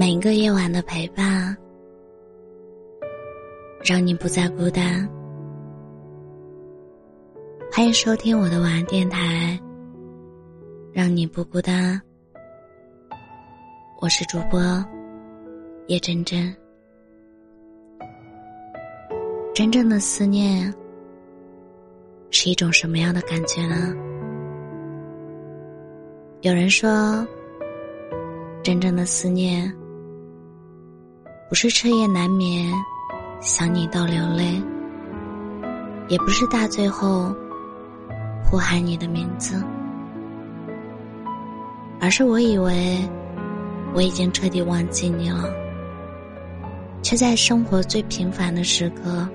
每一个夜晚的陪伴，让你不再孤单。欢迎收听我的晚安电台，让你不孤单。我是主播叶真真。真正的思念是一种什么样的感觉呢？有人说，真正的思念不是彻夜难眠，想你到流泪，也不是大醉后呼喊你的名字，而是我以为我已经彻底忘记你了，却在生活最平凡的时刻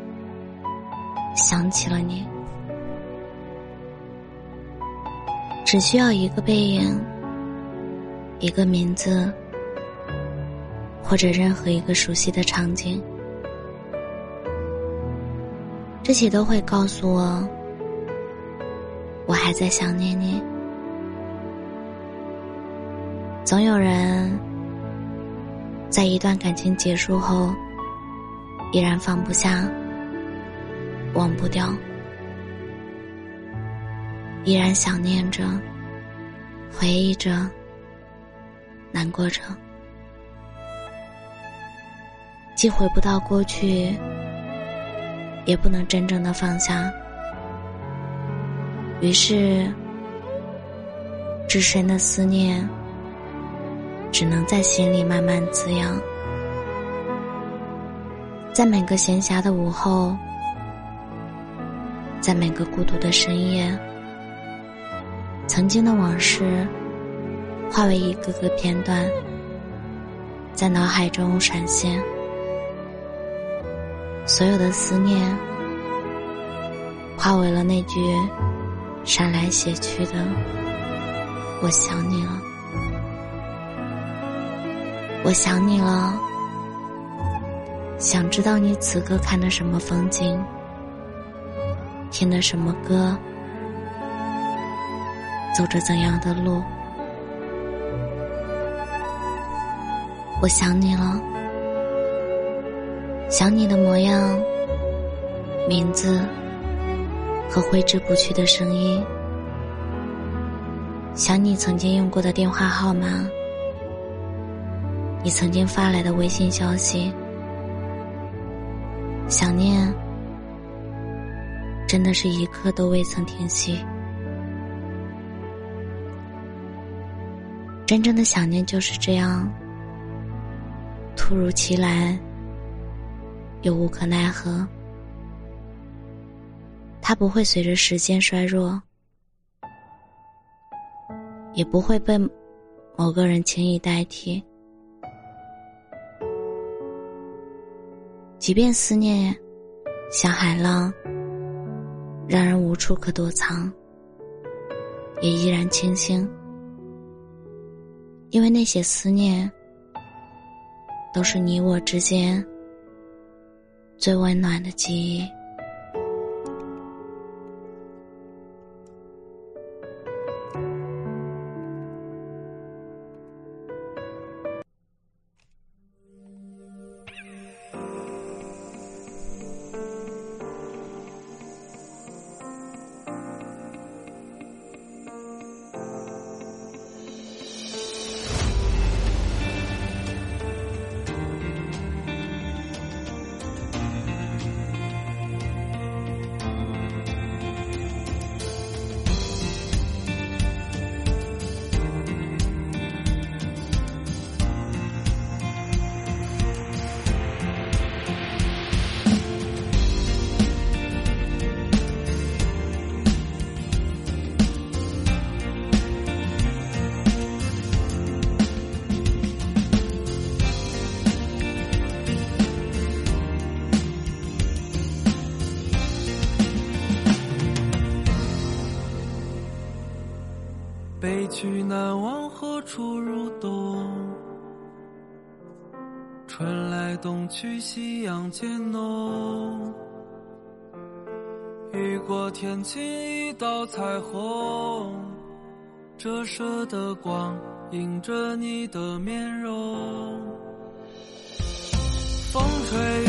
想起了你。只需要一个背影，一个名字，或者任何一个熟悉的场景，这些都会告诉我，我还在想念你。总有人在一段感情结束后，依然放不下，忘不掉。依然想念着，回忆着，难过着，既回不到过去，也不能真正的放下。于是，至深的思念，只能在心里慢慢滋养，在每个闲暇的午后，在每个孤独的深夜。曾经的往事，化为一个个片段，在脑海中闪现。所有的思念，化为了那句闪来写去的“我想你了，我想你了”。想知道你此刻看的什么风景，听的什么歌。走着怎样的路？我想你了，想你的模样、名字和挥之不去的声音，想你曾经用过的电话号码，你曾经发来的微信消息，想念真的是一刻都未曾停息。真正的想念就是这样，突如其来，又无可奈何。它不会随着时间衰弱，也不会被某个人轻易代替。即便思念像海浪，让人无处可躲藏，也依然清醒。因为那些思念，都是你我之间最温暖的记忆。北去南往何处入冬春来冬去夕阳渐浓雨过天晴一道彩虹折射的光映着你的面容风吹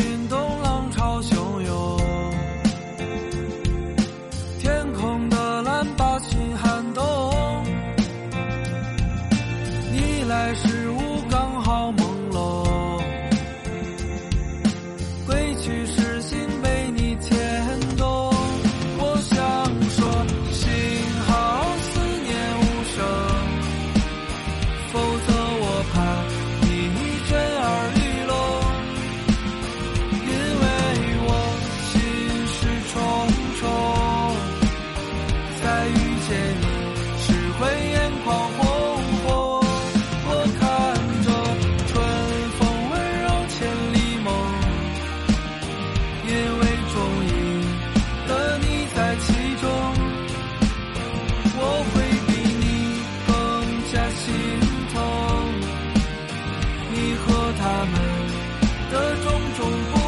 风中不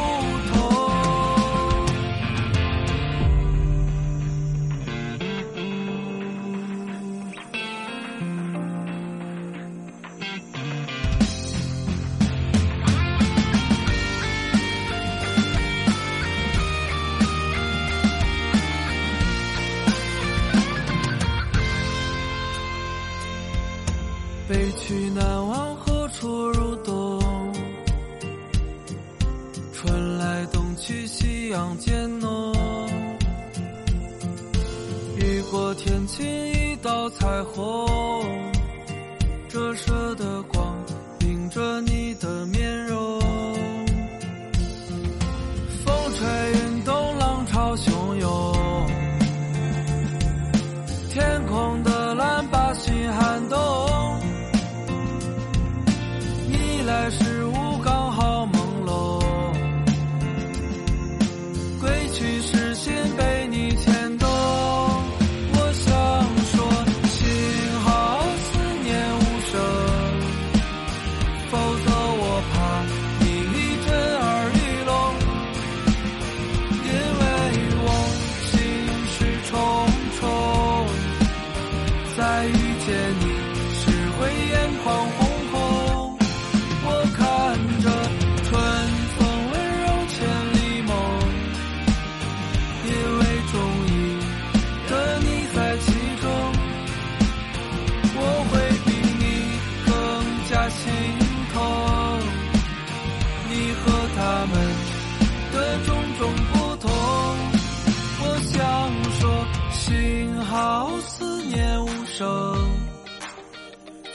去夕阳渐浓雨过天晴一道彩虹折射的光映着你的面容。去实现思念无声，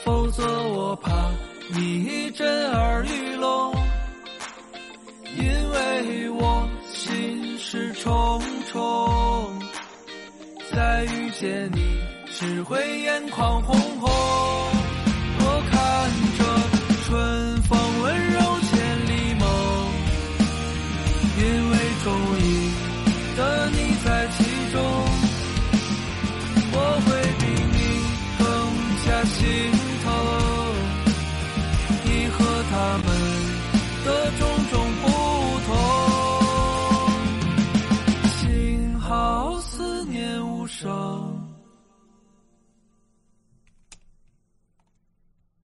否则我怕你震耳欲聋，因为我心事重重。再遇见你，只会眼眶红。color.